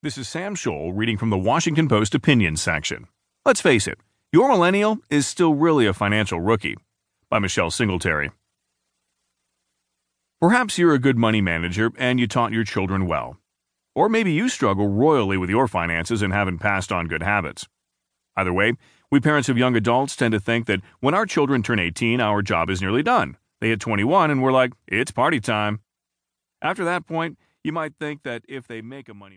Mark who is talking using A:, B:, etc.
A: This is Sam Scholl reading from the Washington Post opinion section. Let's face it, your millennial is still really a financial rookie. By Michelle Singletary. Perhaps you're a good money manager and you taught your children well. Or maybe you struggle royally with your finances and haven't passed on good habits. Either way, we parents of young adults tend to think that when our children turn 18, our job is nearly done. They hit 21 and we're like, it's party time. After that point, you might think that if they make a money